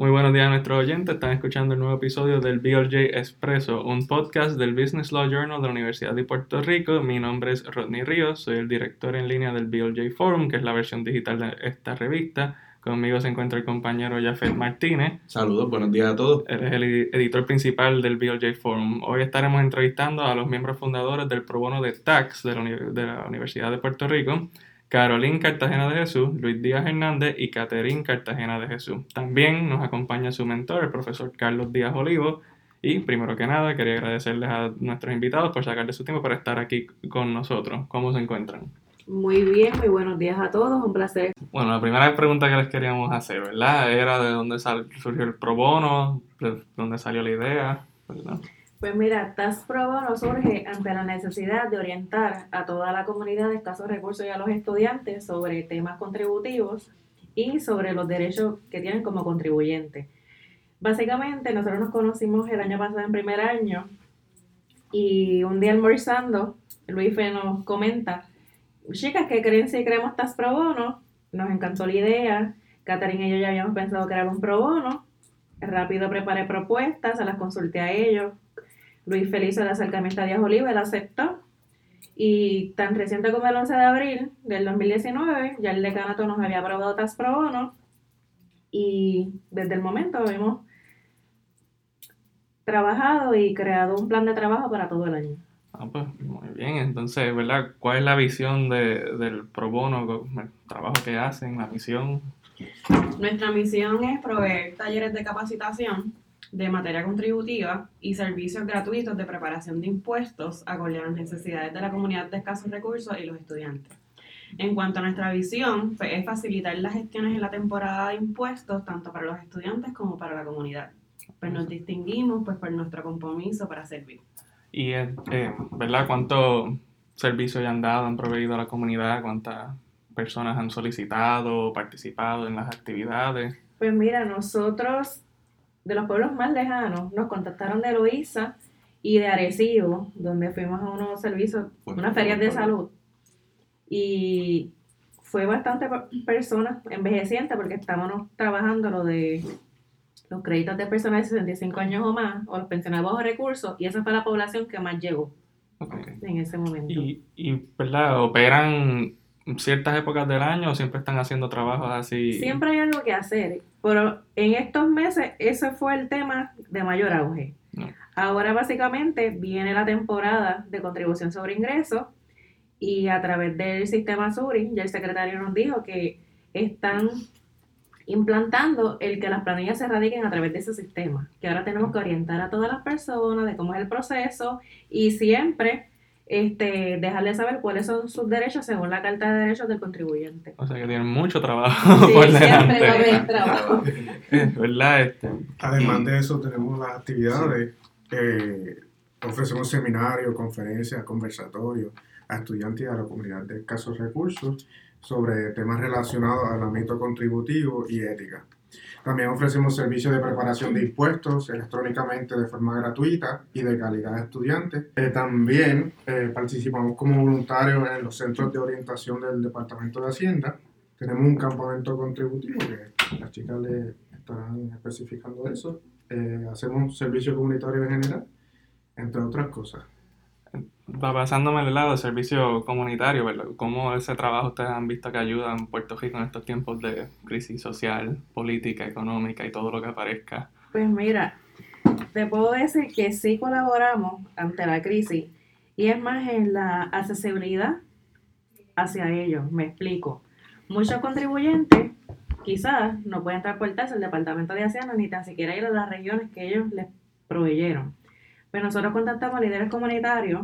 Muy buenos días a nuestros oyentes. Están escuchando el nuevo episodio del BLJ Expreso, un podcast del Business Law Journal de la Universidad de Puerto Rico. Mi nombre es Rodney Ríos, soy el director en línea del BLJ Forum, que es la versión digital de esta revista. Conmigo se encuentra el compañero Jafet Martínez. Saludos, buenos días a todos. Él es el editor principal del BLJ Forum. Hoy estaremos entrevistando a los miembros fundadores del pro bono de Tax de la, de la Universidad de Puerto Rico. Carolín Cartagena de Jesús, Luis Díaz Hernández y Caterín Cartagena de Jesús. También nos acompaña su mentor, el profesor Carlos Díaz Olivo. Y primero que nada, quería agradecerles a nuestros invitados por sacar de su tiempo para estar aquí con nosotros. ¿Cómo se encuentran? Muy bien, muy buenos días a todos, un placer. Bueno, la primera pregunta que les queríamos hacer, ¿verdad? Era de dónde surgió el pro bono, de dónde salió la idea, ¿verdad? Pues mira, TAS Pro Bono surge ante la necesidad de orientar a toda la comunidad de escasos recursos y a los estudiantes sobre temas contributivos y sobre los derechos que tienen como contribuyentes. Básicamente, nosotros nos conocimos el año pasado en primer año y un día almorzando, Luis nos comenta, chicas, ¿qué creen si creamos TAS Pro Bono? Nos encantó la idea, Catarina y yo ya habíamos pensado crear un pro bono, rápido preparé propuestas, se las consulté a ellos, Luis Feliz de acercamiento a Díaz Oliva, él aceptó. Y tan reciente como el 11 de abril del 2019, ya el decanato nos había aprobado TAS Pro Bono. Y desde el momento hemos trabajado y creado un plan de trabajo para todo el año. Ah, pues muy bien. Entonces, ¿verdad? ¿Cuál es la visión de, del pro bono, el trabajo que hacen, la misión? Nuestra misión es proveer talleres de capacitación de materia contributiva y servicios gratuitos de preparación de impuestos acorde a las necesidades de la comunidad de escasos recursos y los estudiantes. En cuanto a nuestra visión, pues, es facilitar las gestiones en la temporada de impuestos tanto para los estudiantes como para la comunidad. Pues nos distinguimos pues por nuestro compromiso para servir. Y, eh, eh ¿verdad? ¿Cuántos servicios ya han dado, han proveído a la comunidad? ¿Cuántas personas han solicitado o participado en las actividades? Pues mira, nosotros de los pueblos más lejanos, nos contactaron de Loíza y de Arecibo, donde fuimos a unos servicios, unas ferias de salud. Y fue bastante personas envejecientes porque estábamos trabajando lo de los créditos de personas de 65 años o más, o los pensionados bajos recursos, y esa fue la población que más llegó en ese momento. Y, y ¿verdad? ¿Operan ciertas épocas del año o siempre están haciendo trabajos así? Siempre hay algo que hacer, pero en estos meses ese fue el tema de mayor auge. Ahora básicamente viene la temporada de contribución sobre ingresos y a través del sistema SURI, ya el secretario nos dijo que están implantando el que las planillas se radiquen a través de ese sistema, que ahora tenemos que orientar a todas las personas de cómo es el proceso y siempre este, dejarle saber cuáles son sus derechos según la Carta de Derechos del Contribuyente. O sea que tienen mucho trabajo sí, por delante. Siempre trabajo. ¿Verdad? Este, Además de eso, tenemos las actividades. ofrecemos seminarios, conferencias, conversatorios a estudiantes y a la comunidad de escasos recursos sobre temas relacionados al ámbito contributivo y ética. También ofrecemos servicios de preparación de impuestos electrónicamente de forma gratuita y de calidad a estudiantes. Eh, también eh, participamos como voluntarios en los centros de orientación del Departamento de Hacienda. Tenemos un campamento contributivo que las chicas le estarán especificando eso. Eh, hacemos servicios comunitarios en general, entre otras cosas basándome en lado del servicio comunitario, ¿verdad? ¿Cómo ese trabajo ustedes han visto que ayuda en Puerto Rico en estos tiempos de crisis social, política, económica y todo lo que aparezca? Pues mira, te puedo decir que sí colaboramos ante la crisis y es más en la accesibilidad hacia ellos. Me explico. Muchos contribuyentes quizás no pueden transportarse al Departamento de Hacienda ni tan siquiera ir a las regiones que ellos les proveyeron. Pero pues nosotros contactamos a líderes comunitarios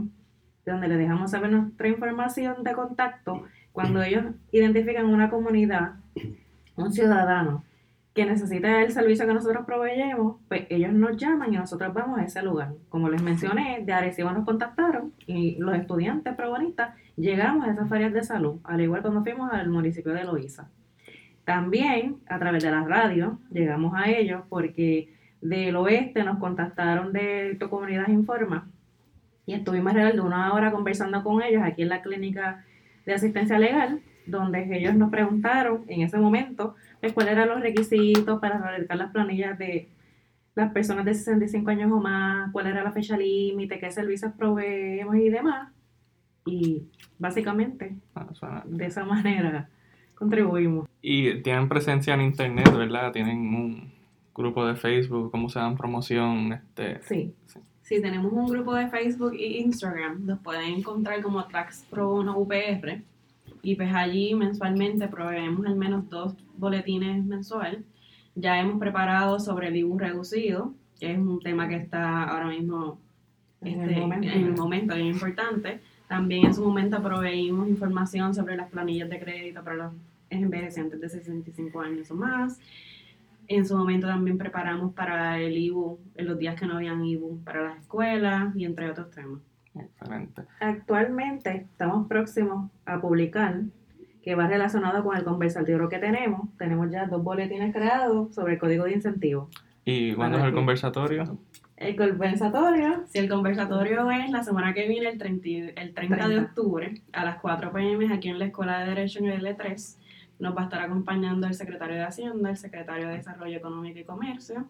donde les dejamos saber nuestra información de contacto cuando ellos identifican una comunidad, un ciudadano que necesita el servicio que nosotros proveyemos, pues ellos nos llaman y nosotros vamos a ese lugar. Como les mencioné, de Arecibo nos contactaron y los estudiantes probonistas llegamos a esas ferias de salud, al igual cuando fuimos al municipio de Loíza. También a través de la radio llegamos a ellos porque del oeste nos contactaron de Tu Comunidad Informa y estuvimos alrededor de una hora conversando con ellos aquí en la clínica de asistencia legal donde ellos nos preguntaron en ese momento pues, cuáles eran los requisitos para realizar las planillas de las personas de 65 años o más, cuál era la fecha límite, qué servicios proveemos y demás. Y básicamente, Ah, suena- de esa manera contribuimos. Y tienen presencia en internet, ¿verdad? Tienen un grupo de Facebook, cómo se dan promoción, este, Sí, Sí, tenemos un grupo de Facebook e Instagram, los pueden encontrar como Tracks Pro Bono UPR. Y pues allí mensualmente proveemos al menos dos boletines mensual. Ya hemos preparado sobre el IBU reducido, que es un tema que está ahora mismo En este, el momento. en el momento, bien importante. También en su momento proveímos información sobre las planillas de crédito para los envejecientes de 65 años o más. En su momento también preparamos para el IBU, en los días que no habían IBU, para las escuelas y entre otros temas. excelente. Actualmente estamos próximos a publicar, que va relacionado con el conversatorio que tenemos. Tenemos ya dos boletines creados sobre el código de incentivo. ¿Y cuándo es el conversatorio? El conversatorio, Si el conversatorio es la semana que viene, el 30, y- el 30 de 30. octubre, a las 4 pm, aquí en la Escuela de Derecho en el L3, nos va a estar acompañando el secretario de Hacienda, el secretario de Desarrollo Económico y Comercio,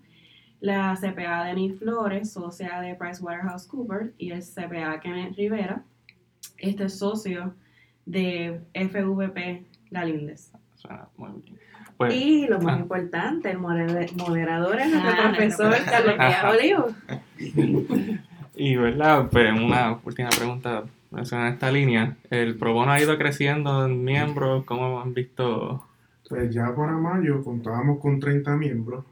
la CPA Denis Flores, socia de PricewaterhouseCoopers, y el CPA Kenneth Rivera, este es socio de FVP Galíndez. Suena muy bien. Pues, y lo más Ah. importante, el moder- moderador es nuestro Ah, profesor nuestro Carlos profesor. Díaz Olivo. y verdad, pues una última pregunta relacionada a esta línea. ¿El pro ha ido creciendo en miembros? ¿Cómo han visto? Pues ya para mayo contábamos con 30 miembros.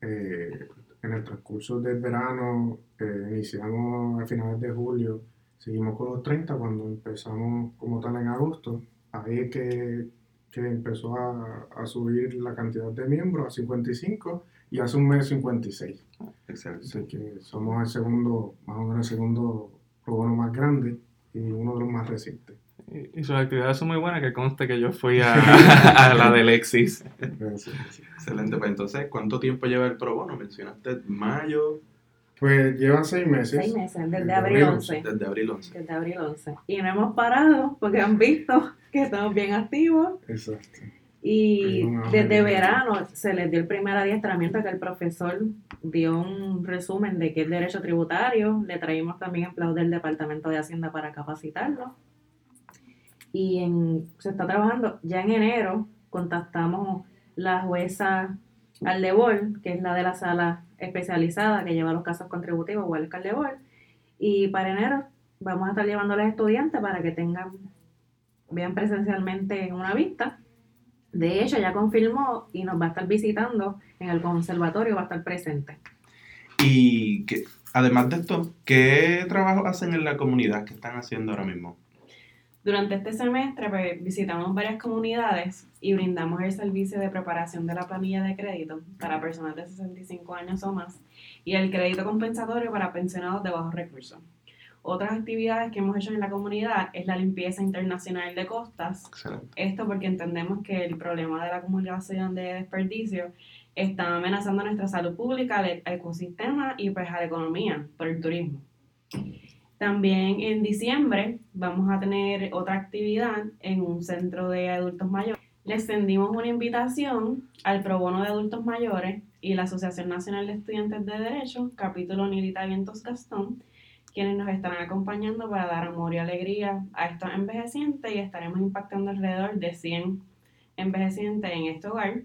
Eh, en el transcurso del verano eh, iniciamos a finales de julio, seguimos con los 30 cuando empezamos como tal en agosto. Ahí es que, que empezó a, a subir la cantidad de miembros a 55 y hace un mes 56. Excelente. Así que somos el segundo, más o menos el segundo pro bono más grande y uno de los más recientes. Y, y sus actividades son muy buenas, que conste que yo fui a, a la de Lexis. Excelente. Pues entonces, ¿cuánto tiempo lleva el pro bono? Mencionaste mayo, Pues llevan seis meses. Seis meses, desde Desde abril abril 11. desde abril 11. Desde abril 11. Y no hemos parado porque han visto que estamos bien activos. Exacto. Y desde verano se les dio el primer adiestramiento que el profesor dio un resumen de qué es derecho tributario. Le traímos también empleados del Departamento de Hacienda para capacitarlo. Y en, se está trabajando, ya en enero contactamos la jueza Aldebol, que es la de la sala especializada que lleva los casos contributivos, igual que Aldebol. Y para enero vamos a estar llevando a los estudiantes para que tengan, vean presencialmente una vista. De hecho, ya confirmó y nos va a estar visitando en el conservatorio, va a estar presente. Y que, además de esto, ¿qué trabajo hacen en la comunidad? ¿Qué están haciendo ahora mismo? Durante este semestre pues, visitamos varias comunidades y brindamos el servicio de preparación de la planilla de crédito para personas de 65 años o más y el crédito compensatorio para pensionados de bajos recursos. Otras actividades que hemos hecho en la comunidad es la limpieza internacional de costas. Excelente. Esto porque entendemos que el problema de la acumulación de desperdicio está amenazando nuestra salud pública, el ecosistema y pues a la economía por el turismo. También en diciembre vamos a tener otra actividad en un centro de adultos mayores. Le extendimos una invitación al Pro Bono de Adultos Mayores y la Asociación Nacional de Estudiantes de Derecho, capítulo Nilita Vientos Gastón, quienes nos estarán acompañando para dar amor y alegría a estos envejecientes y estaremos impactando alrededor de 100 envejecientes en este hogar.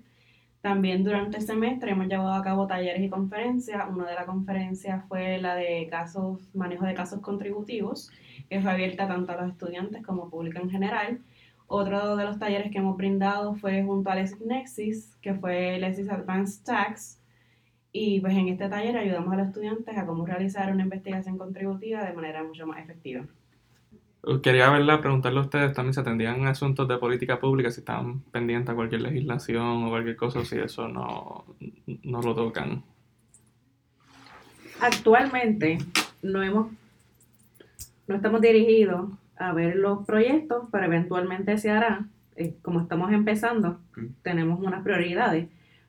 También durante el semestre hemos llevado a cabo talleres y conferencias. Una de las conferencias fue la de casos, manejo de casos contributivos, que fue abierta tanto a los estudiantes como público en general. Otro de los talleres que hemos brindado fue junto a LexisNexis, que fue Lexis Advanced Tax. Y pues en este taller ayudamos a los estudiantes a cómo realizar una investigación contributiva de manera mucho más efectiva. Quería verla, preguntarle a ustedes también si atendían asuntos de política pública, si estaban pendientes a cualquier legislación o cualquier cosa, si eso no, no lo tocan. Actualmente no hemos no estamos dirigidos a ver los proyectos, pero eventualmente se hará. Eh, como estamos empezando, Mm. tenemos unas prioridades.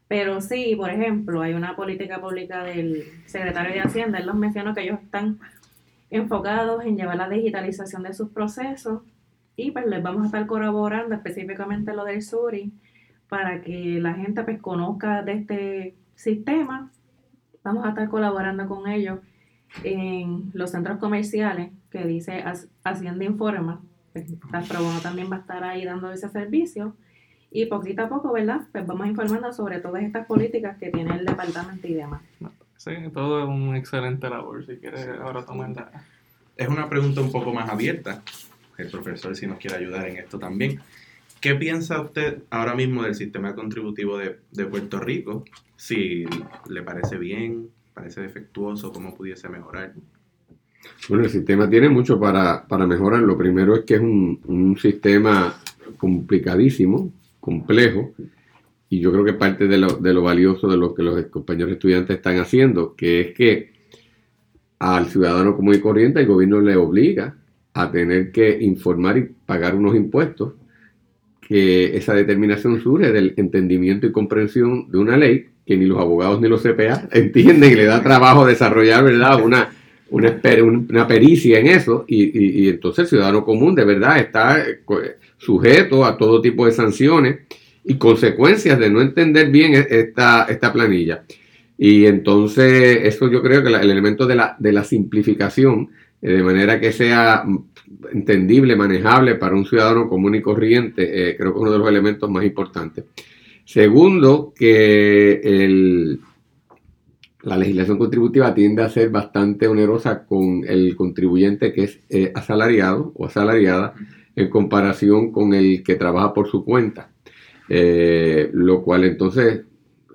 Pero sí, por ejemplo, hay una política pública del secretario de Hacienda, él nos mencionó que ellos están enfocados en llevar la digitalización de sus procesos Y pues les vamos a estar colaborando específicamente lo del Suri para que la gente pues conozca de este sistema. Vamos a estar colaborando con ellos en los centros comerciales que dice Hac- Hacienda Informa. Pues, la Probono también va a estar ahí dando ese servicio. Y poquito a poco, ¿verdad? Pues vamos informando sobre todas estas políticas que tiene el departamento y demás. Sí, todo es un excelente labor. Si quieres, ahora tomarla. Es una pregunta un poco más abierta. El profesor, si nos quiere ayudar en esto también. ¿Qué piensa usted ahora mismo del sistema contributivo de, de Puerto Rico? Si le parece bien, parece defectuoso, cómo pudiese mejorar. Bueno, el sistema tiene mucho para, para mejorar. Lo primero es que es un, un sistema complicadísimo, complejo, y yo creo que parte de lo, de lo valioso de lo que los compañeros estudiantes están haciendo, que es que al ciudadano común y corriente el gobierno le obliga a tener que informar y pagar unos impuestos, que esa determinación surge del entendimiento y comprensión de una ley que ni los abogados ni los CPA entienden y le da trabajo desarrollar, ¿verdad? Una, una, una pericia en eso y, y- y entonces el ciudadano común de verdad está eh, sujeto a todo tipo de sanciones y consecuencias de no entender bien e- esta, esta planilla. Y entonces eso yo creo que el elemento de la, de la simplificación, eh, de manera que sea entendible, manejable para un ciudadano común y corriente, eh, creo que es uno de los elementos más importantes. Segundo, que el, la legislación contributiva tiende a ser bastante onerosa con el contribuyente que es eh, asalariado o asalariada en comparación con el que trabaja por su cuenta, Eh, lo cual entonces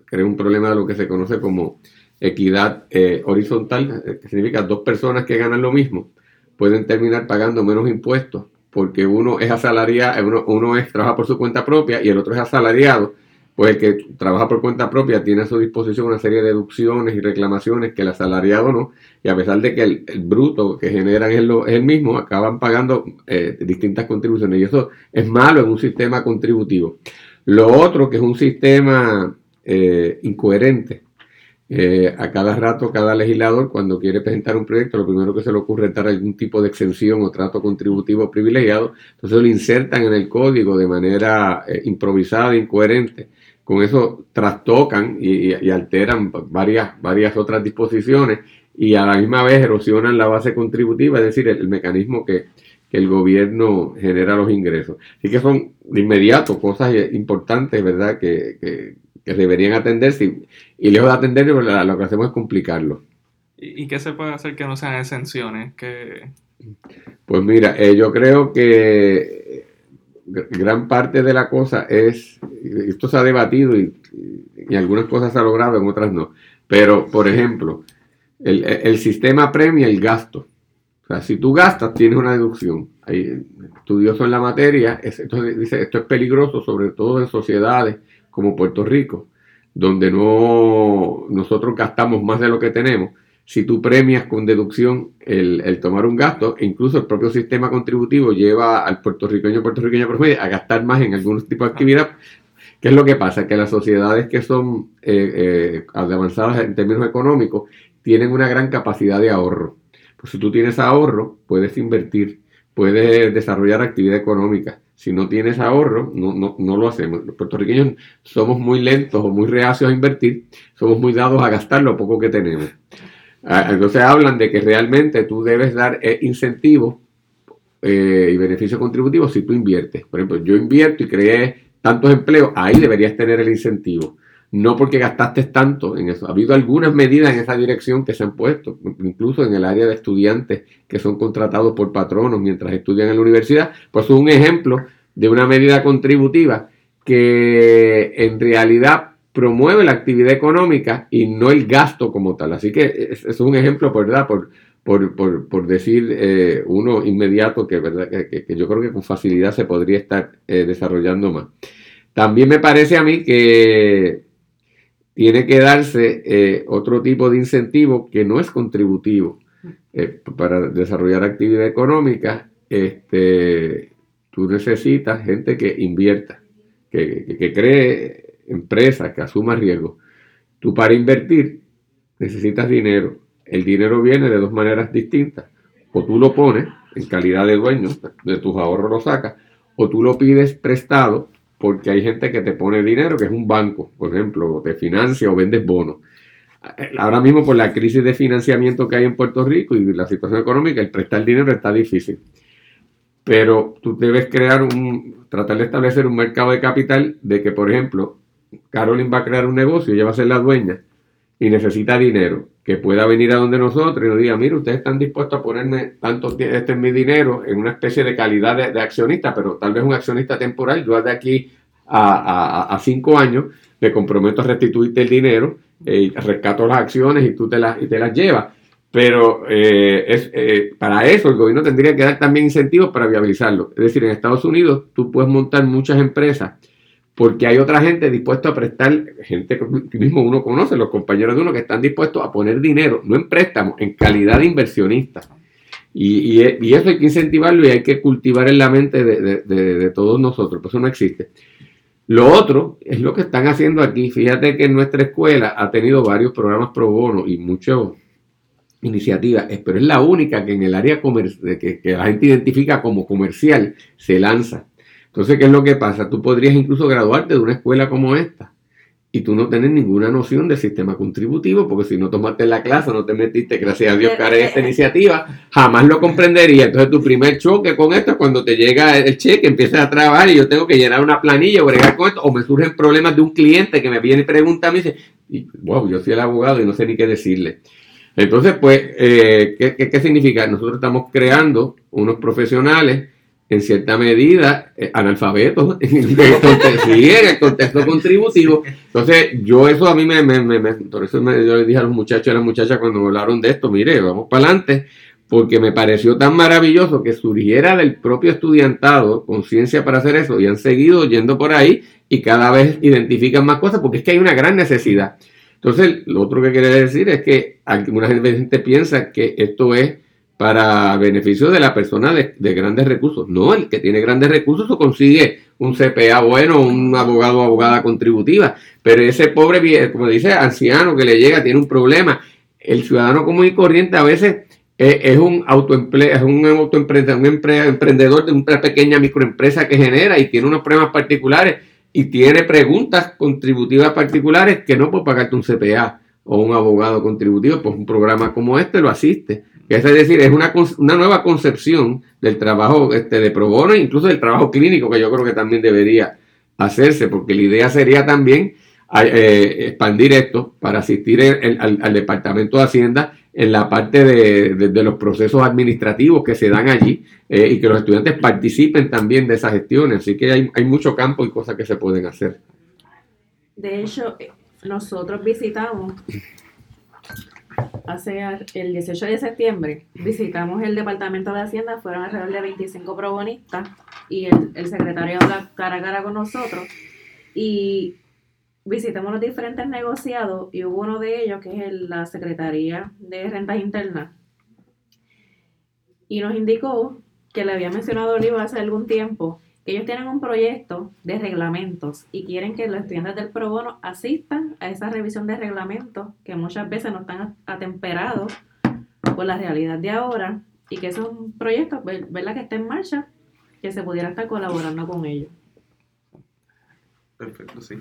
crea un problema de lo que se conoce como equidad eh, horizontal, eh, que significa dos personas que ganan lo mismo pueden terminar pagando menos impuestos porque uno es asalariado, uno, uno es, trabaja por su cuenta propia y el otro es asalariado, pues el que trabaja por cuenta propia tiene a su disposición una serie de deducciones y reclamaciones que el asalariado no, y a pesar de que el, bruto que generan es, lo, es el mismo, acaban pagando eh, distintas contribuciones y eso es malo en un sistema contributivo. Lo otro que es un sistema eh, incoherente, eh, a cada rato, cada legislador, cuando quiere presentar un proyecto, lo primero que se le ocurre es dar algún tipo de exención o trato contributivo privilegiado, entonces lo insertan en el código de manera improvisada, incoherente. Con eso trastocan y, alteran varias, varias otras disposiciones y a la misma vez erosionan la base contributiva, es decir, el, el mecanismo que, que el gobierno genera los ingresos. Así que son de inmediato cosas importantes, ¿verdad?, que, que- que deberían atenderse y, y lejos de atenderlo, ¿verdad? lo que hacemos es complicarlo. ¿Y, qué se puede hacer que no sean exenciones? Que, Pues mira, eh, yo creo que gran parte de la cosa es, esto se ha debatido y, y algunas cosas se ha logrado, en otras no, pero por ejemplo, el, el sistema premia el gasto. O sea, si tú gastas, tienes una deducción. Hay en la materia, es- entonces dice, esto es peligroso, sobre todo en sociedades como Puerto Rico, donde no nosotros gastamos más de lo que tenemos. Si tú premias con deducción el, tomar un gasto, incluso el propio sistema contributivo lleva al puertorriqueño puertorriqueño promedio a gastar más en algún tipo de actividad. ¿Qué es lo que pasa? Que las sociedades que son eh, eh, avanzadas en términos económicos tienen una gran capacidad de ahorro. Pues si tú tienes ahorro, puedes invertir, puedes desarrollar actividad económica. Si no tienes ahorro, no, no, no lo hacemos. Los puertorriqueños somos muy lentos o muy reacios a invertir, somos muy dados a gastar lo poco que tenemos. Ah, Entonces hablan de que realmente tú debes dar eh, incentivos eh, y beneficios contributivos si tú inviertes. Por ejemplo, yo invierto y creé tantos empleos, ahí deberías tener el incentivo. No porque gastaste tanto en eso. Ha habido algunas medidas en esa dirección que se han puesto, incluso en el área de estudiantes que son contratados por patronos mientras estudian en la universidad. Pues es un ejemplo de una medida contributiva que en realidad promueve la actividad económica y no el gasto como tal. Así que es, un ejemplo, ¿verdad? Por, por, por, por decir eh, uno inmediato que, ¿verdad? Que, que- yo creo que con facilidad se podría estar eh, desarrollando más. También me parece a mí que tiene que darse eh, otro tipo de incentivo que no es contributivo para desarrollar actividad económica. Este, tú necesitas gente que invierta, que- que cree empresas, que asuma riesgos. Tú para invertir necesitas dinero. El dinero viene de dos maneras distintas. O tú lo pones en calidad de dueño, de tus ahorros lo sacas, o tú lo pides prestado porque hay gente que te pone dinero, que es un banco, por ejemplo, te financia o vendes bonos. Ahora mismo por la crisis de financiamiento que hay en Puerto Rico y la situación económica, el prestar dinero está difícil. Pero tú debes crear un, tratar de establecer un mercado de capital de que, por ejemplo, Carolyn va a crear un negocio, ella va a ser la dueña y necesita dinero, que pueda venir a donde nosotros y nos diga, mire, ustedes están dispuestos a ponerme tanto, este es mi dinero en una especie de calidad de, accionista, pero tal vez un accionista temporal, yo de aquí a, cinco años me comprometo a restituirte el dinero, eh, rescato las acciones y tú te las, y te las llevas. Pero eh, es, eh, para eso el gobierno tendría que dar también incentivos para viabilizarlo. Es decir, en Estados Unidos tú puedes montar muchas empresas porque hay otra gente dispuesta a prestar, gente que mismo uno conoce, los compañeros de uno que están dispuestos a poner dinero, no en préstamos, en calidad de inversionista. Y, eso hay que incentivarlo y hay que cultivar en la mente de, todos nosotros, pues eso no existe. Lo otro es lo que están haciendo aquí. Fíjate que nuestra escuela ha tenido varios programas pro bono y muchas iniciativas, pero es la única que en el área que, que la gente identifica como comercial se lanza. Entonces, ¿qué es lo que pasa? Tú podrías incluso graduarte de una escuela como esta y tú no tienes ninguna noción del sistema contributivo, porque si no tomaste la clase, no te metiste, gracias a Dios, que haré esta iniciativa, jamás lo comprendería. Entonces, tu primer choque con esto es cuando te llega el cheque, empiezas a trabajar y yo tengo que llenar una planilla o bregar con esto, o me surgen problemas de un cliente que me viene y pregunta a mí, dice, wow, yo soy el abogado y no sé ni qué decirle. Entonces, pues, eh, ¿qué, qué significa? Nosotros estamos creando unos profesionales en cierta medida eh, analfabetos en el, contexto, contributivo. Entonces, yo eso a mí me, me, por eso yo le dije a los muchachos y a las muchachas cuando me hablaron de esto, mire, vamos para adelante, porque me pareció tan maravilloso que surgiera del propio estudiantado conciencia para hacer eso y han seguido yendo por ahí y cada vez identifican más cosas porque es que hay una gran necesidad. Entonces, lo otro que quería decir es que alguna gente piensa que esto es para beneficio de la persona de, grandes recursos. No, el que tiene grandes recursos consigue un CPA bueno, un abogado o abogada contributiva, pero ese pobre, como dice, anciano que le llega, tiene un problema. El ciudadano común y corriente a veces es, un autoempleo, es un autoemprendedor, un emprendedor de una pequeña microempresa que genera y tiene unos problemas particulares y tiene preguntas contributivas particulares que no puede pagarte un CPA o un abogado contributivo, pues un programa como este lo asiste. Es decir, es una, una nueva concepción del trabajo este, de pro bono e incluso del trabajo clínico que yo creo que también debería hacerse, porque la idea sería también eh, expandir esto para asistir al, Departamento de Hacienda en la parte de, los procesos administrativos que se dan allí eh, y que los estudiantes participen también de esas gestiones. Así que hay, hay mucho campo y cosas que se pueden hacer. De hecho, nosotros visitamos hace el 18 de septiembre visitamos el Departamento de Hacienda, fueron alrededor de 25 probonistas y el, secretario habla cara a cara con nosotros. Y visitamos los diferentes negociados y hubo uno de ellos que es la Secretaría de Rentas Internas. Y nos indicó que le había mencionado Oliva hace algún tiempo ellos tienen un proyecto de reglamentos y quieren que los estudiantes del pro bono asistan a esa revisión de reglamentos que muchas veces no están atemperados por la realidad de ahora y que es un proyecto, ¿verdad? Que está en marcha, que se pudiera estar colaborando con ellos. Perfecto, sí.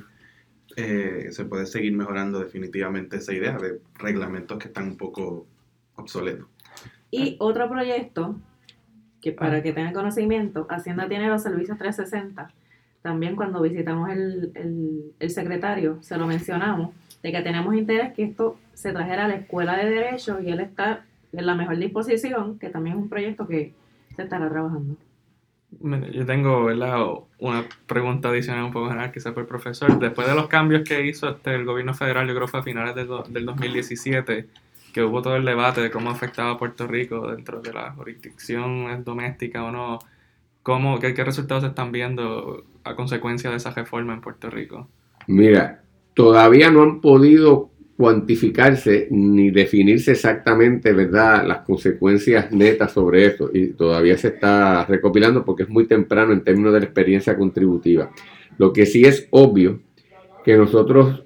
Eh, se puede seguir mejorando definitivamente esa idea de reglamentos que están un poco obsoletos. Y otro proyecto que para que tengan conocimiento, Hacienda tiene los servicios 360. También cuando visitamos el, el, secretario, se lo mencionamos, de que tenemos interés que esto se trajera a la Escuela de Derecho y él está en la mejor disposición, que también es un proyecto que se estará trabajando. Yo tengo una pregunta adicional un poco general, quizás por el profesor. Después de los cambios que hizo este, el gobierno federal, yo creo que fue a finales del, del 2017, que hubo todo el debate de cómo afectaba a Puerto Rico dentro de la jurisdicción doméstica o no. ¿Cómo, qué, resultados se están viendo a consecuencia de esa reforma en Puerto Rico? Mira, todavía no han podido cuantificarse ni definirse exactamente, ¿verdad?, las consecuencias netas sobre eso y todavía se está recopilando porque es muy temprano en términos de la experiencia contributiva. Lo que sí es obvio que nosotros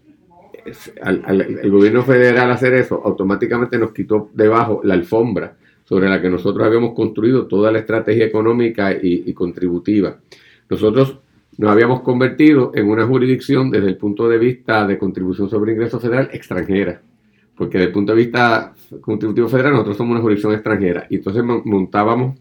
el gobierno federal hacer eso, automáticamente nos quitó debajo la alfombra sobre la que nosotros habíamos construido toda la estrategia económica y, y contributiva. Nosotros nos habíamos convertido en una jurisdicción desde el punto de vista de contribución sobre ingreso federal extranjera, porque desde el punto de vista contributivo federal nosotros somos una jurisdicción extranjera y entonces montábamos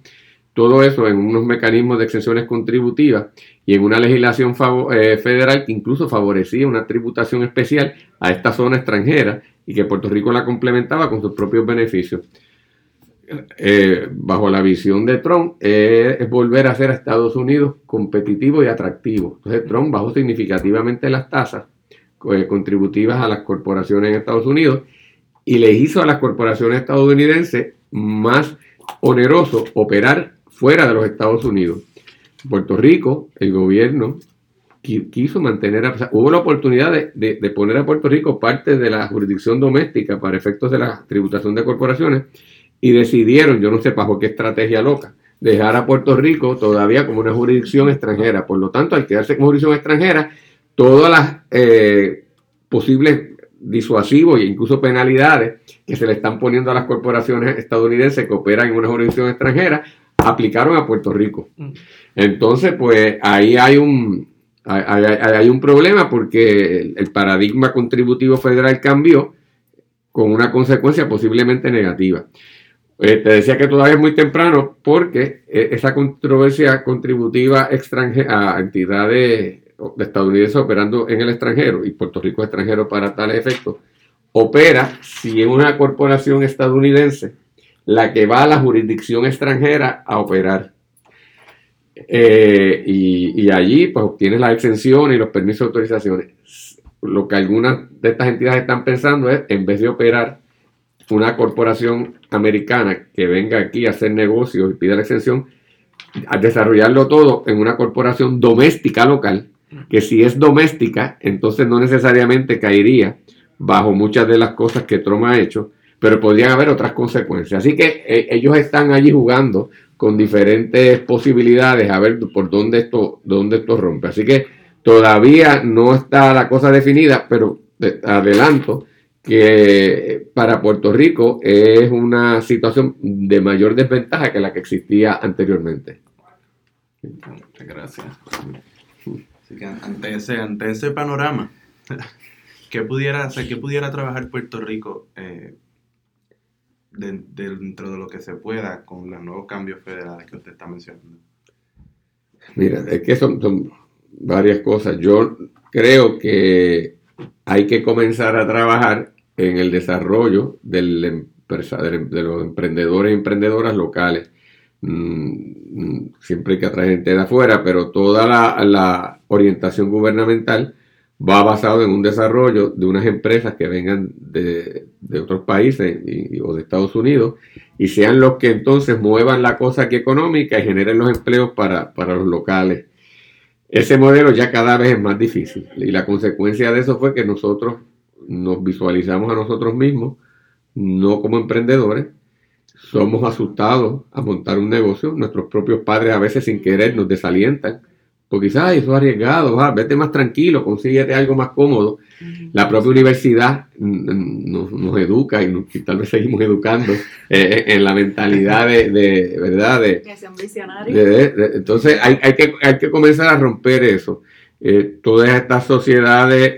todo eso en unos mecanismos de exenciones contributivas y en una legislación eh, federal que incluso favorecía una tributación especial a esta zona extranjera y que Puerto Rico la complementaba con sus propios beneficios. Eh, bajo la visión de Trump, eh, es volver a hacer a Estados Unidos competitivo y atractivo. Entonces Trump bajó significativamente las tasas contributivas a las corporaciones en Estados Unidos y le hizo a las corporaciones estadounidenses más oneroso operar fuera de los Estados Unidos. Puerto Rico, el gobierno quiso mantener, hubo la oportunidad de, poner a Puerto Rico parte de la jurisdicción doméstica para efectos de la tributación de corporaciones y decidieron, yo no sé bajo qué estrategia loca, dejar a Puerto Rico todavía como una jurisdicción extranjera. Por lo tanto, al quedarse como jurisdicción extranjera, todas las eh, posibles disuasivos e incluso penalidades que se le están poniendo a las corporaciones estadounidenses que operan en una jurisdicción extranjera aplicaron a Puerto Rico. Mm. Entonces, pues ahí hay un, hay, un problema porque el, paradigma contributivo federal cambió con una consecuencia posiblemente negativa. Eh, te decía que todavía es muy temprano porque eh, esa controversia contributiva extranjera a entidades estadounidenses operando en el extranjero y Puerto Rico extranjero para tal efecto, opera si es una corporación estadounidense la que va a la jurisdicción extranjera a operar. Eh, y, allí pues obtienes la exención y los permisos de autorizaciones. Lo que algunas de estas entidades están pensando es, en vez de operar una corporación americana que venga aquí a hacer negocios y pida la exención, a desarrollarlo todo en una corporación doméstica local, que si es doméstica, entonces no necesariamente caería bajo muchas de las cosas que Trump ha hecho, pero podrían haber otras consecuencias. Así que eh, ellos están allí jugando con diferentes posibilidades a ver por dónde esto, dónde esto rompe. Así que todavía no está la cosa definida, pero adelanto que para Puerto Rico es una situación de mayor desventaja que la que existía anteriormente. Muchas gracias. Ante ese, ante ese panorama, ¿qué pudiera hacer, qué pudiera trabajar Puerto Rico eh, dentro de lo que se pueda con los nuevos cambios federales que usted está mencionando? Mira, es que son, varias cosas. Yo creo que hay que comenzar a trabajar en el desarrollo empresa, de los emprendedores y emprendedoras locales. Mm, siempre hay que atraer gente de afuera, pero toda la orientación gubernamental va basado en un desarrollo de unas empresas que vengan de, otros países o de Estados Unidos y sean los que entonces muevan la cosa aquí económica y generen los empleos para, los locales. Ese modelo ya cada vez es más difícil y la consecuencia de eso fue que nosotros nos visualizamos a nosotros mismos no como emprendedores, somos asustados a montar un negocio, nuestros propios padres a veces sin querer nos desalientan porque quizás eso es arriesgado, vete más tranquilo, consíguete algo más cómodo. La propia universidad nos, educa y, tal vez seguimos educando eh, eh, en la mentalidad de, ¿verdad? De, que sean visionarios. entonces hay, que, hay que comenzar a romper eso. Eh, todas estas sociedades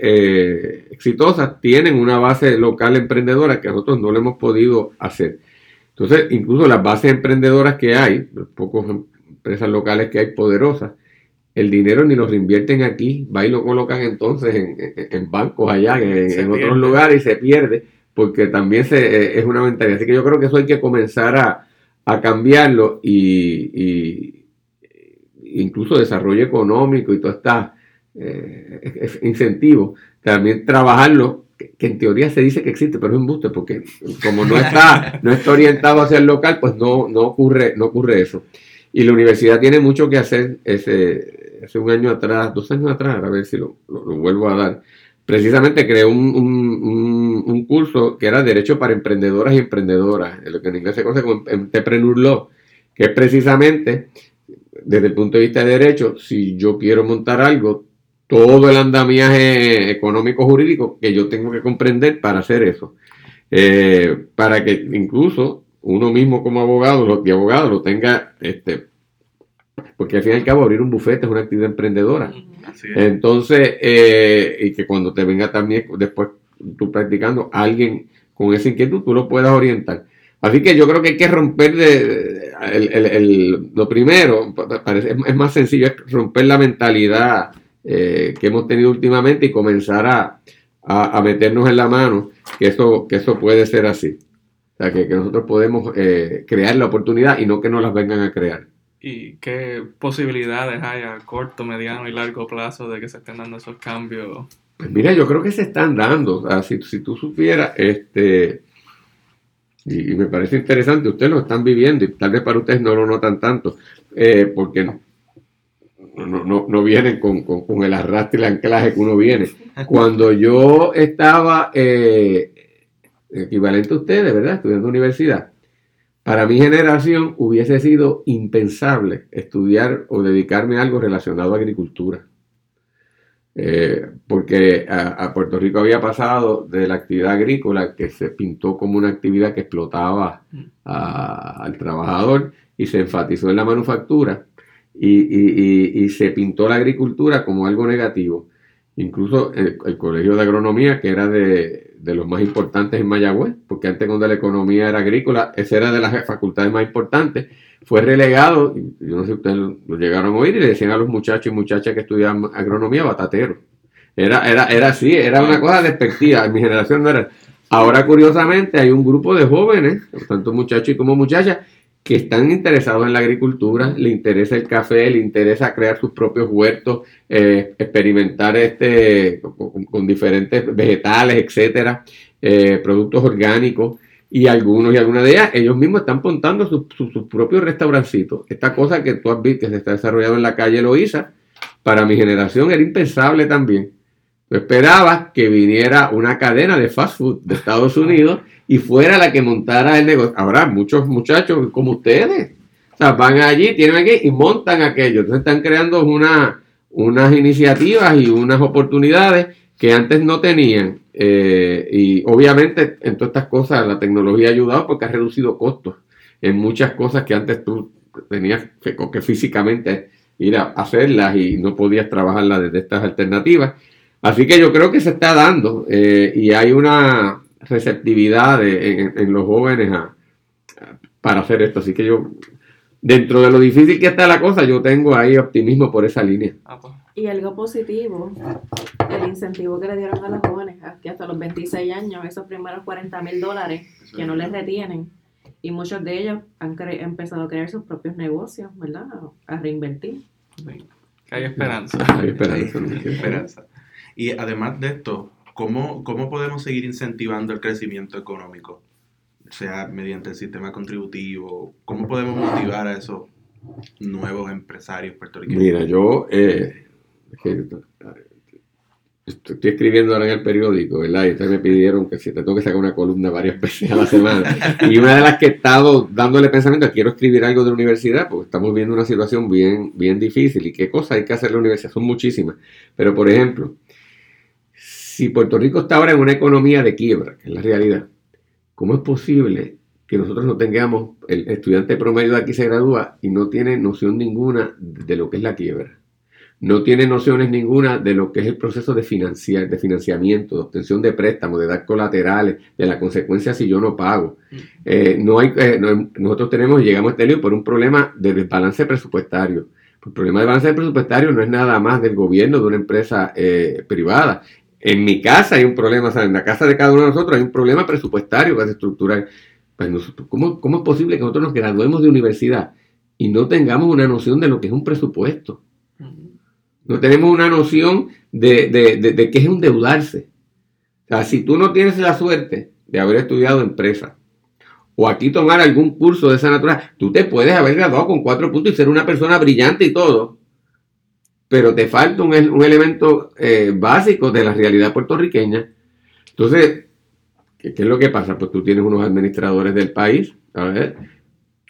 exitosas tienen una base local emprendedora que nosotros no lo hemos podido hacer. Entonces, incluso las bases emprendedoras que hay, pocas empresas locales que hay poderosas, el dinero ni lo reinvierten aquí, va y lo colocan entonces en, bancos allá, en, otros lugares y se pierde, porque también se, eh, es una mentalidad. Así que yo creo que eso hay que comenzar a, cambiarlo y, incluso desarrollo económico y todo está eh, incentivo, también trabajarlo, que, en teoría se dice que existe, pero es un buste, porque como no está, no está orientado hacia el local, pues no, no, ocurre, no ocurre eso. Y la universidad tiene mucho que hacer ese, hace un año atrás, dos años atrás, a ver si lo, vuelvo a dar, precisamente creó un, curso que era Derecho para Emprendedoras y Emprendedoras, lo que en inglés se conoce como Entrepreneur Law, que es precisamente, desde el punto de vista de derecho, si yo quiero montar algo, todo el andamiaje económico jurídico que yo tengo que comprender para hacer eso. Eh, para que incluso uno mismo como abogado lo, y abogado lo tenga, este, porque al fin y al cabo abrir un bufete es una actividad emprendedora. Entonces, eh, y que cuando te venga también después tú practicando, alguien con esa inquietud, tú lo puedas orientar. Así que yo creo que hay que romper de, el- el- el- lo primero, pa- pa- parece- es, es más sencillo, es romper la mentalidad eh, que hemos tenido últimamente y comenzar a, a- a meternos en la mano que eso, que eso puede ser así. O sea, que, que nosotros podemos eh, crear la oportunidad y no que nos las vengan a crear. ¿Y qué posibilidades hay a corto, mediano y largo plazo de que se estén dando esos cambios? Pues mira, yo creo que se están dando. Si, si tú supieras, este, y, me parece interesante, ustedes lo están viviendo y tal vez para ustedes no lo notan tanto, eh, porque no, no, no, no vienen con, con- con el arrastre y el anclaje que uno viene. Cuando yo estaba eh, equivalente a ustedes, ¿verdad? Estudiando universidad, para mi generación hubiese sido impensable estudiar o dedicarme a algo relacionado a agricultura. Eh, porque a, a Puerto Rico había pasado de la actividad agrícola que se pintó como una actividad que explotaba a- al trabajador y se enfatizó en la manufactura y, y- y- y se pintó la agricultura como algo negativo. Incluso el, Colegio de Agronomía, que era de, de los más importantes en Mayagüez, porque antes cuando la economía era agrícola, esa era de las facultades más importantes, fue relegado, y yo no sé si ustedes lo, llegaron a oír, y le decían a los muchachos y muchachas que estudiaban agronomía batateros. Era, era, era así, era una cosa despectiva, en mi generación no era. Ahora, curiosamente, hay un grupo de jóvenes, tanto muchachos como muchachas, que están interesados en la agricultura, le interesa el café, le interesa crear sus propios huertos, eh, experimentar este con, diferentes vegetales, etcétera, eh, productos orgánicos y algunos y algunas de ellas, ellos mismos están montando sus, sus propios restaurancitos. Esta cosa que tú has visto que se está desarrollando en la calle Loíza, para mi generación era impensable también. Tú esperabas que viniera una cadena de fast food de Estados Unidos y fuera la que montara el negocio. Ahora, muchos muchachos como ustedes, o sea, van allí, tienen aquí y montan aquello. Entonces están creando una, unas iniciativas y unas oportunidades que antes no tenían. Eh, y obviamente en todas estas cosas la tecnología ha ayudado porque ha reducido costos en muchas cosas que antes tú tenías que, que físicamente ir a hacerlas y no podías trabajarlas desde estas alternativas. Así que yo creo que se está dando eh, y hay una receptividad de- en, en los jóvenes a- a- para hacer esto. Así que yo, dentro de lo difícil que está la cosa, yo tengo ahí optimismo por esa línea. Ah, pues, Y algo positivo, el incentivo que le dieron a los jóvenes, que hasta los 26 años, esos primeros 40 mil dólares que no les retienen, y muchos de ellos han cre- empezado a crear sus propios negocios, ¿verdad? A reinvertir. sí, hay esperanza. Hay esperanza. ¿no? Hay esperanza. Y además de esto, ¿cómo, ¿cómo podemos seguir incentivando el crecimiento económico? Sea, mediante el sistema contributivo. ¿Cómo podemos motivar a esos nuevos empresarios puertorriqueños? Mira, yo eh, estoy estoy escribiendo ahora en el periódico, ¿verdad? Y ustedes me pidieron que si te tengo que sacar una columna varias veces a la semana. Y una de las que he estado dándole pensamiento, quiero escribir algo de la universidad, porque estamos viendo una situación bien, bien difícil. ¿Y qué cosas hay que hacer en la universidad? Son muchísimas. Pero, por ejemplo, si Puerto Rico está ahora en una economía de quiebra, que es la realidad, ¿cómo es posible que nosotros no tengamos, el estudiante promedio de aquí se gradúa y no tiene noción ninguna de lo que es la quiebra? No tiene nociones ninguna de lo que es el proceso de, financiar, de financiamiento, de obtención de préstamos, de dar colaterales, de la consecuencia si yo no pago. Eh, no hay, eh, no- nosotros tenemos, llegamos a este lío por un problema de desbalance presupuestario. El problema de balance presupuestario no es nada más del gobierno, de una empresa eh, privada. En mi casa hay un problema, en la casa de cada uno de nosotros hay un problema presupuestario que es estructural. Pues nosotros, ¿cómo, ¿Cómo es posible que nosotros nos graduemos de universidad y no tengamos una noción de lo que es un presupuesto? No tenemos una noción de, de, de, de qué es endeudarse. O sea, si tú no tienes la suerte de haber estudiado empresa o aquí tomar algún curso de esa naturaleza, tú te puedes haber graduado con cuatro puntos y ser una persona brillante y todo, pero te falta un, un elemento eh, básico de la realidad puertorriqueña. Entonces, ¿qué, qué es lo que pasa? Pues tú tienes unos administradores del país, a ver,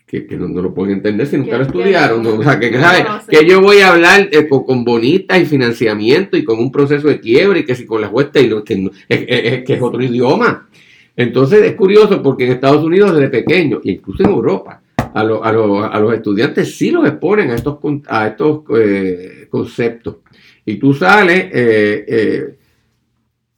que, que no, no lo pueden entender si nunca lo estudiaron. ¿no? O sea, que, no ¿sabes? que yo voy a hablar eh, con, con bonitas y financiamiento y con un proceso de quiebra y que si con las huestas y lo que, es, es- que es otro idioma. Entonces es curioso porque en Estados Unidos desde pequeño, incluso en Europa, a, lo- a lo- a los estudiantes sí los exponen a estos, a estos eh, conceptos. Y tú sales eh, eh,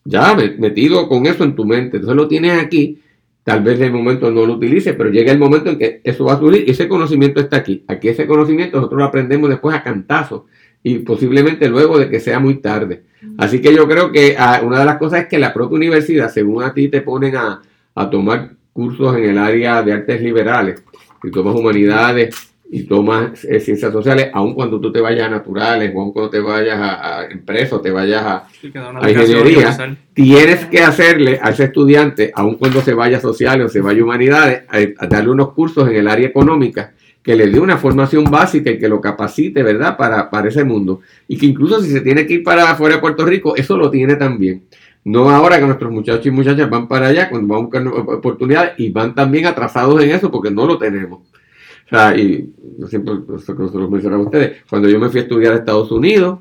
ya me- metido con eso en tu mente. Entonces lo tienes aquí, tal vez de momento no lo utilices, pero llega el momento en que eso va a surgir y ese conocimiento está aquí. Aquí ese conocimiento nosotros lo aprendemos después a cantazos y posiblemente luego de que sea muy tarde. Así que yo creo que ah, una de las cosas es que la propia universidad, según a ti te ponen a, a tomar cursos en el área de artes liberales, y tomas humanidades y tomas eh, ciencias sociales, aun cuando tú te vayas a naturales, o aun cuando te vayas a, a empresas, o te vayas a, Sí, A ingeniería. tienes que hacerle a ese estudiante, aun cuando se vaya a sociales o se vaya a humanidades, a, a darle unos cursos en el área económica que le dé una formación básica y que lo capacite, ¿verdad?, para, para ese mundo. Y que incluso si se tiene que ir para afuera de Puerto Rico, eso lo tiene también. No ahora que nuestros muchachos y muchachas van para allá cuando van a buscar oportunidades y van también atrasados en eso porque no lo tenemos. O sea, y yo siempre se los mencionaba a ustedes, cuando yo me fui a estudiar a Estados Unidos,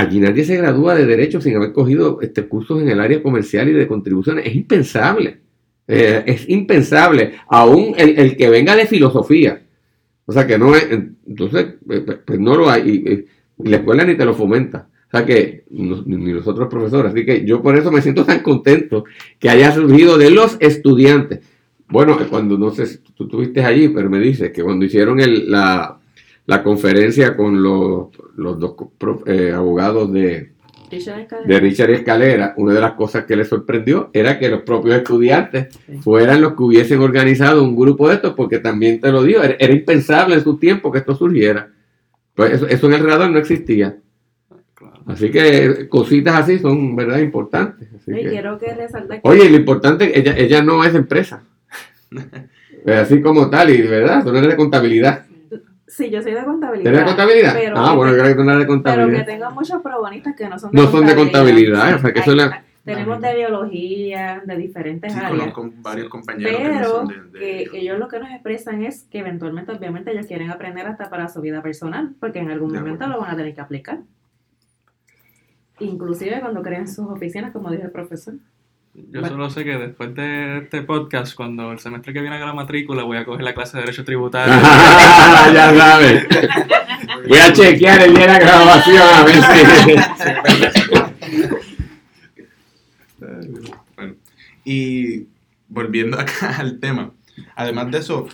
Allí nadie se gradúa de Derecho sin haber cogido este, cursos en el área comercial y de contribuciones. Es impensable. Eh, es impensable. Aún el, el que venga de filosofía. O sea que no es. Entonces, eh, pues, pues no lo hay. Y, y la escuela ni te lo fomenta. O sea que ni los otros profesores. Así que yo por eso me siento tan contento que haya surgido de los estudiantes. Bueno, cuando no sé si tú estuviste allí, pero me dices que cuando hicieron el- la, la conferencia con los, los dos eh, abogados de, Richard Escalera. de Richard Escalera, una de las cosas que les sorprendió era que los propios estudiantes fueran los que hubiesen organizado un grupo de estos, porque también te lo digo, era, era impensable en su tiempo que esto surgiera. Pues eso, eso en el radar no existía. Así que cositas así son, ¿verdad?, importantes. Así Y que- quiero que resaltar que Oye, lo importante, ella, ella no es empresa. Eh, Así como tal, y verdad, tú no eres de contabilidad. sí, yo soy de contabilidad. ¿Eres de contabilidad? pero ah, que bueno, creo que tú no eres de Pero que contabilidad. tengo muchos probonistas que no son No son de contabilidad, o sea, que eso la- Tenemos de biología, de diferentes Sí, áreas. conozco varios compañeros que no Pero son de, de que ellos. ellos lo que nos expresan es que eventualmente, obviamente, ellos quieren aprender hasta para su vida personal, porque en algún De momento acuerdo. lo van a tener que aplicar. Inclusive cuando creen sus oficinas, como dijo el profesor. Yo solo sé que después de este podcast, cuando el semestre que viene haga la matrícula, voy a coger la clase de Derecho Tributario. ya sabes. Voy a chequear el día de la grabación a ver si. Bueno, y volviendo acá al tema, además de eso,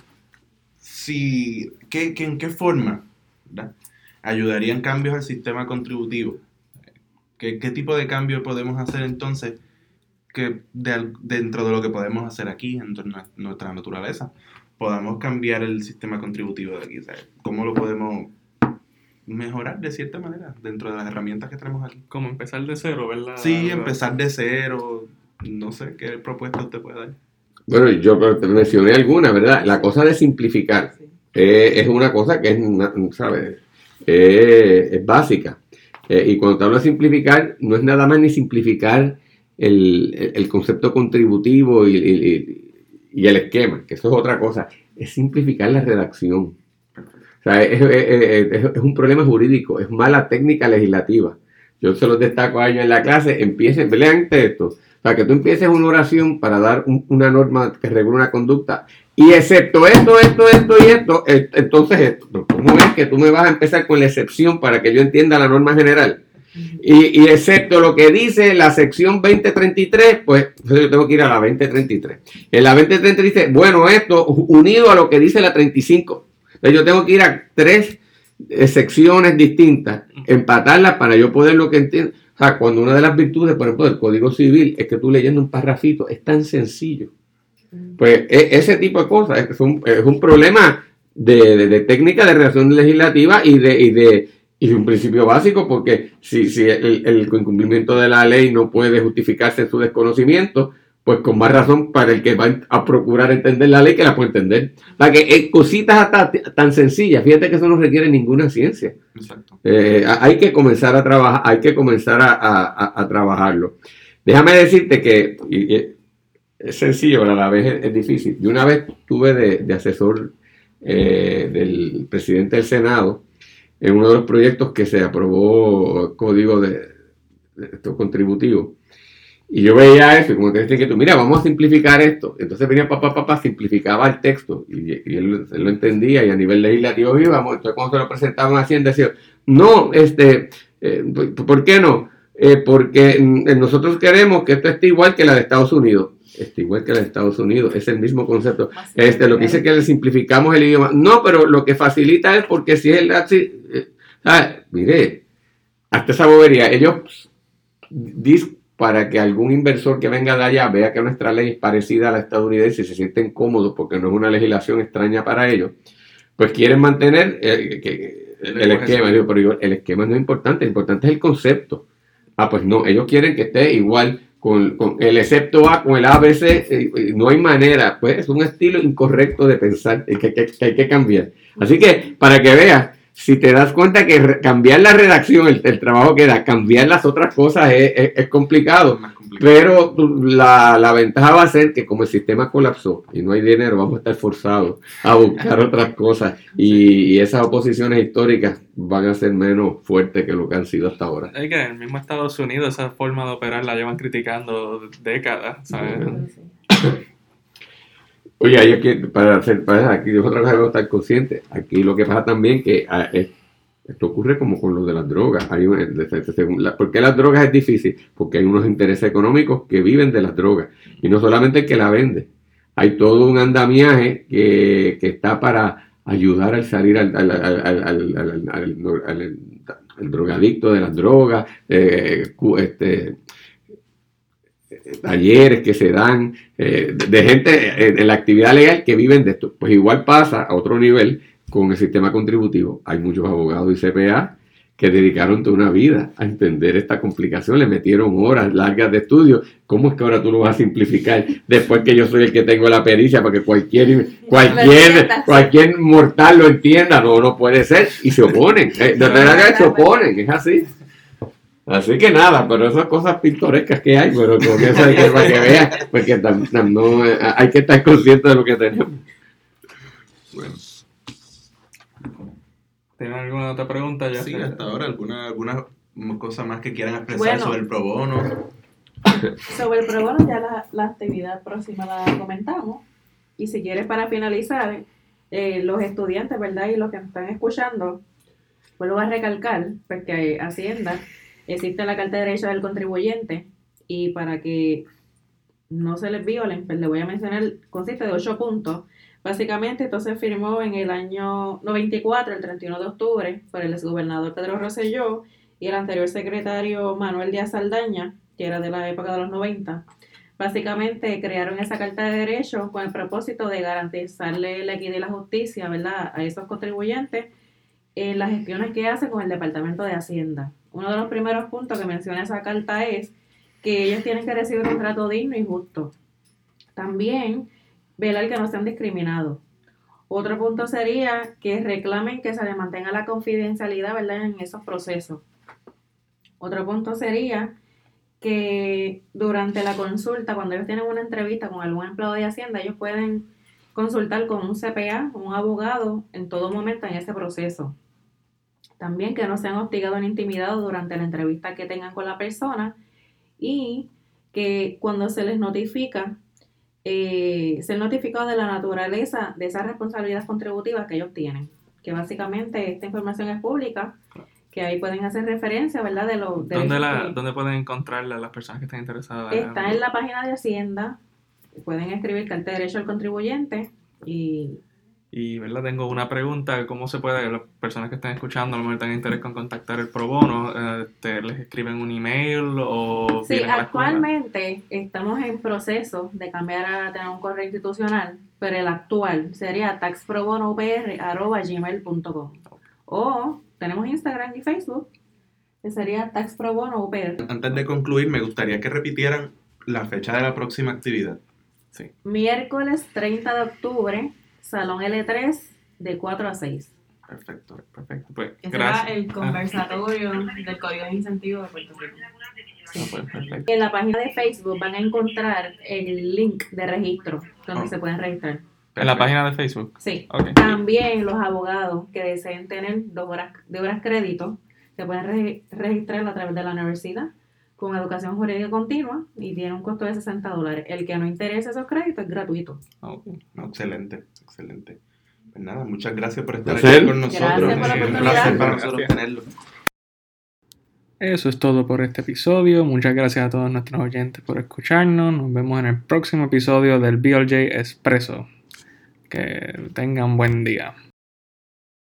si, ¿qué, qué- ¿en qué forma verdad, ayudarían cambios al sistema contributivo? ¿Qué, qué tipo de cambio podemos hacer entonces que de dentro de lo que podemos hacer aquí, en nuestra- nuestra naturaleza, podamos cambiar el sistema contributivo de aquí? ¿sabes? ¿Cómo lo podemos mejorar de cierta manera dentro de las herramientas que tenemos aquí? Como empezar de cero, ¿verdad? Sí, empezar de cero. No sé qué propuesta usted puede dar. Bueno, yo te mencioné alguna, ¿verdad? La cosa de simplificar eh, es una cosa que es, una- ¿sabes? Eh, es básica. Eh, y cuando te hablo de simplificar, no es nada más ni simplificar el, el- concepto contributivo y, el esquema, que eso es otra cosa, es simplificar la redacción. O sea, es, es- un problema jurídico, es mala técnica legislativa. Yo se los destaco a ellos en la clase, empiecen, lean esto. O sea, que tú empieces una oración para dar un- una norma que regula una conducta y excepto esto, esto, esto y esto, eh, entonces esto. Pero ¿Cómo es que tú me vas a empezar con la excepción para que yo entienda la norma general? Y, y excepto lo que dice la sección 2033, pues yo tengo que ir a la 2033. En la 2033 dice, bueno, esto unido a lo que dice la 35. Entonces yo tengo que ir a tres eh, secciones distintas, empatarlas para yo poder lo que entiendo. O sea, cuando una de las virtudes, por ejemplo, del Código Civil es que tú leyendo un parrafito es tan sencillo. Pues e- ese tipo de cosas es un, es un problema de, de- de técnica de redacción legislativa y de, y de, y un principio básico, porque si, si el, el incumplimiento de la ley no puede justificarse en su desconocimiento, pues con más razón para el que va a procurar entender la ley que la puede entender. Para que eh, cositas hasta tan sencillas, fíjate que eso no requiere ninguna ciencia. Exacto. Eh, hay que comenzar a trabajar, hay que comenzar a, a- a- a trabajarlo. Déjame decirte que y- y es sencillo, pero a la vez es, es difícil. Yo una vez tuve de, de asesor eh, del presidente del Senado en uno de los proyectos que se aprobó código de, de esto contributivo. Y yo veía eso y como te decía que tú, mira, vamos a simplificar esto. Entonces venía papá, papá, simplificaba el texto y, y él, él lo entendía y a nivel legislativo íbamos. Entonces cuando se lo presentaban a Hacienda decía, no, este, eh, ¿por qué no? Eh, porque mm, nosotros queremos que esto esté igual que la de Estados Unidos. Está igual que la de Estados Unidos, es el mismo concepto. Este, lo que dice que le simplificamos el idioma. No, pero lo que facilita es porque si es el así, eh, ah, mire, hasta esa bobería, ellos dicen para que algún inversor que venga de allá vea que nuestra ley es parecida a la estadounidense y se sienten cómodos porque no es una legislación extraña para ellos, pues quieren mantener eh, el, el esquema. Digo, pero el esquema no es importante, lo importante es el concepto. Ah, pues no, ellos quieren que esté igual con, con el excepto A, con el ABC, eh, eh, no hay manera, pues es un estilo incorrecto de pensar que, que, que hay que cambiar. Así que, para que veas, si te das cuenta que re- cambiar la redacción, el, el trabajo que da, cambiar las otras cosas es, es- es complicado. Más complicado. Pero la, la ventaja va a ser que como el sistema colapsó y no hay dinero, vamos a estar forzados a buscar otras cosas. Y, y esas oposiciones históricas van a ser menos fuertes que lo que han sido hasta ahora. Es que en el mismo Estados Unidos esa forma de operar la llevan criticando décadas, ¿sabes? Oye, hay aquí, para hacer, para aquí que debo estar consciente. Aquí lo que pasa también que ah, es- esto ocurre como con lo de las drogas. Hay un- de- de- según la- ¿Por qué las drogas es difícil? Porque hay unos intereses económicos que viven de las drogas. Y no solamente el que la vende. Hay todo un andamiaje que, que está para ayudar al salir al, al- al- al- drogadicto de las drogas, eh, este, talleres que se dan eh, de, gente en, en la actividad legal que viven de esto. Pues igual pasa a otro nivel con el sistema contributivo. Hay muchos abogados y CPA que dedicaron toda una vida a entender esta complicación, le metieron horas largas de estudio. ¿Cómo es que ahora tú lo vas a simplificar después que yo soy el que tengo la pericia para que cualquier cualquier cualquier mortal lo entienda? No, no puede ser. Y se oponen. Eh, de verdad que se oponen, es así. Así que nada, pero esas cosas pintorescas que hay, pero con eso hay que, para que vean, porque tam- tam- no, eh, hay que estar consciente de lo que tenemos. Bueno, ¿Tienen alguna otra pregunta? Ya sí, hasta ahora, ¿alguna, alguna cosa más que quieran expresar Bueno. sobre el pro bono? Sobre el pro bono ya la, la actividad próxima la comentamos. Y si quieres para finalizar, eh, los estudiantes, ¿verdad? Y los que me están escuchando, vuelvo a recalcar, porque Hacienda existe la Carta de Derechos del Contribuyente y para que no se les violen, pues le voy a mencionar, consiste de ocho puntos. Básicamente, esto se firmó en el año 94, el 31 de octubre, por el exgobernador Pedro Rosselló y el anterior secretario Manuel Díaz Saldaña, que era de la época de los 90. Básicamente crearon esa Carta de Derechos con el propósito de garantizarle la equidad y la justicia ¿verdad? a esos contribuyentes en las gestiones que hacen con el Departamento de Hacienda. Uno de los primeros puntos que menciona esa carta es que ellos tienen que recibir un trato digno y justo. También velar que no sean discriminados. Otro punto sería que reclamen que se les mantenga la confidencialidad ¿verdad? en esos procesos. Otro punto sería que durante la consulta, cuando ellos tienen una entrevista con algún empleado de Hacienda, ellos pueden consultar con un CPA, un abogado, en todo momento en ese proceso. También que no sean hostigados ni intimidados durante la entrevista que tengan con la persona y que cuando se les notifica, eh, ser notificados de la naturaleza de esa responsabilidad contributiva que ellos tienen. Que básicamente esta información es pública, que ahí pueden hacer referencia, ¿verdad? De los ¿Dónde, derechos la, ¿Dónde pueden encontrarla las personas que estén interesadas? Está en la página de Hacienda. Pueden escribir carta de derecho al contribuyente y Y, ¿verdad? Tengo una pregunta. ¿Cómo se puede, las personas que están escuchando, a lo mejor tengan interés con contactar el pro bono, eh, te- les escriben un email o sí, actualmente estamos en proceso de cambiar a tener un correo institucional, pero el actual sería taxprobonopr.gmail.com o tenemos Instagram y Facebook, que sería taxprobonopr. Antes de concluir, me gustaría que repitieran la fecha de la próxima actividad. Miércoles 30 de octubre, Salón L3, de 4 a 6. Perfecto, perfecto. Pues, Ese gracias. era el Ah, conversatorio del Código de Incentivos de Puerto Rico. ah, pues, perfecto. En la página de Facebook van a encontrar el link de registro donde Oh. se pueden registrar. En la página de Facebook. Sí. Ok. También los abogados que deseen tener dos horas de horas crédito se pueden re- registrar a través de la universidad con educación jurídica continua y tiene un costo de 60 dólares. El que no interese esos créditos es gratuito. No, excelente, excelente. Pues nada, muchas gracias por estar aquí con nosotros. Gracias por la Eh, placer para nosotros Gracias. tenerlo. Eso es todo por este episodio. Muchas gracias a todos nuestros oyentes por escucharnos. Nos vemos en el próximo episodio del BLJ Expreso. Que tengan buen día.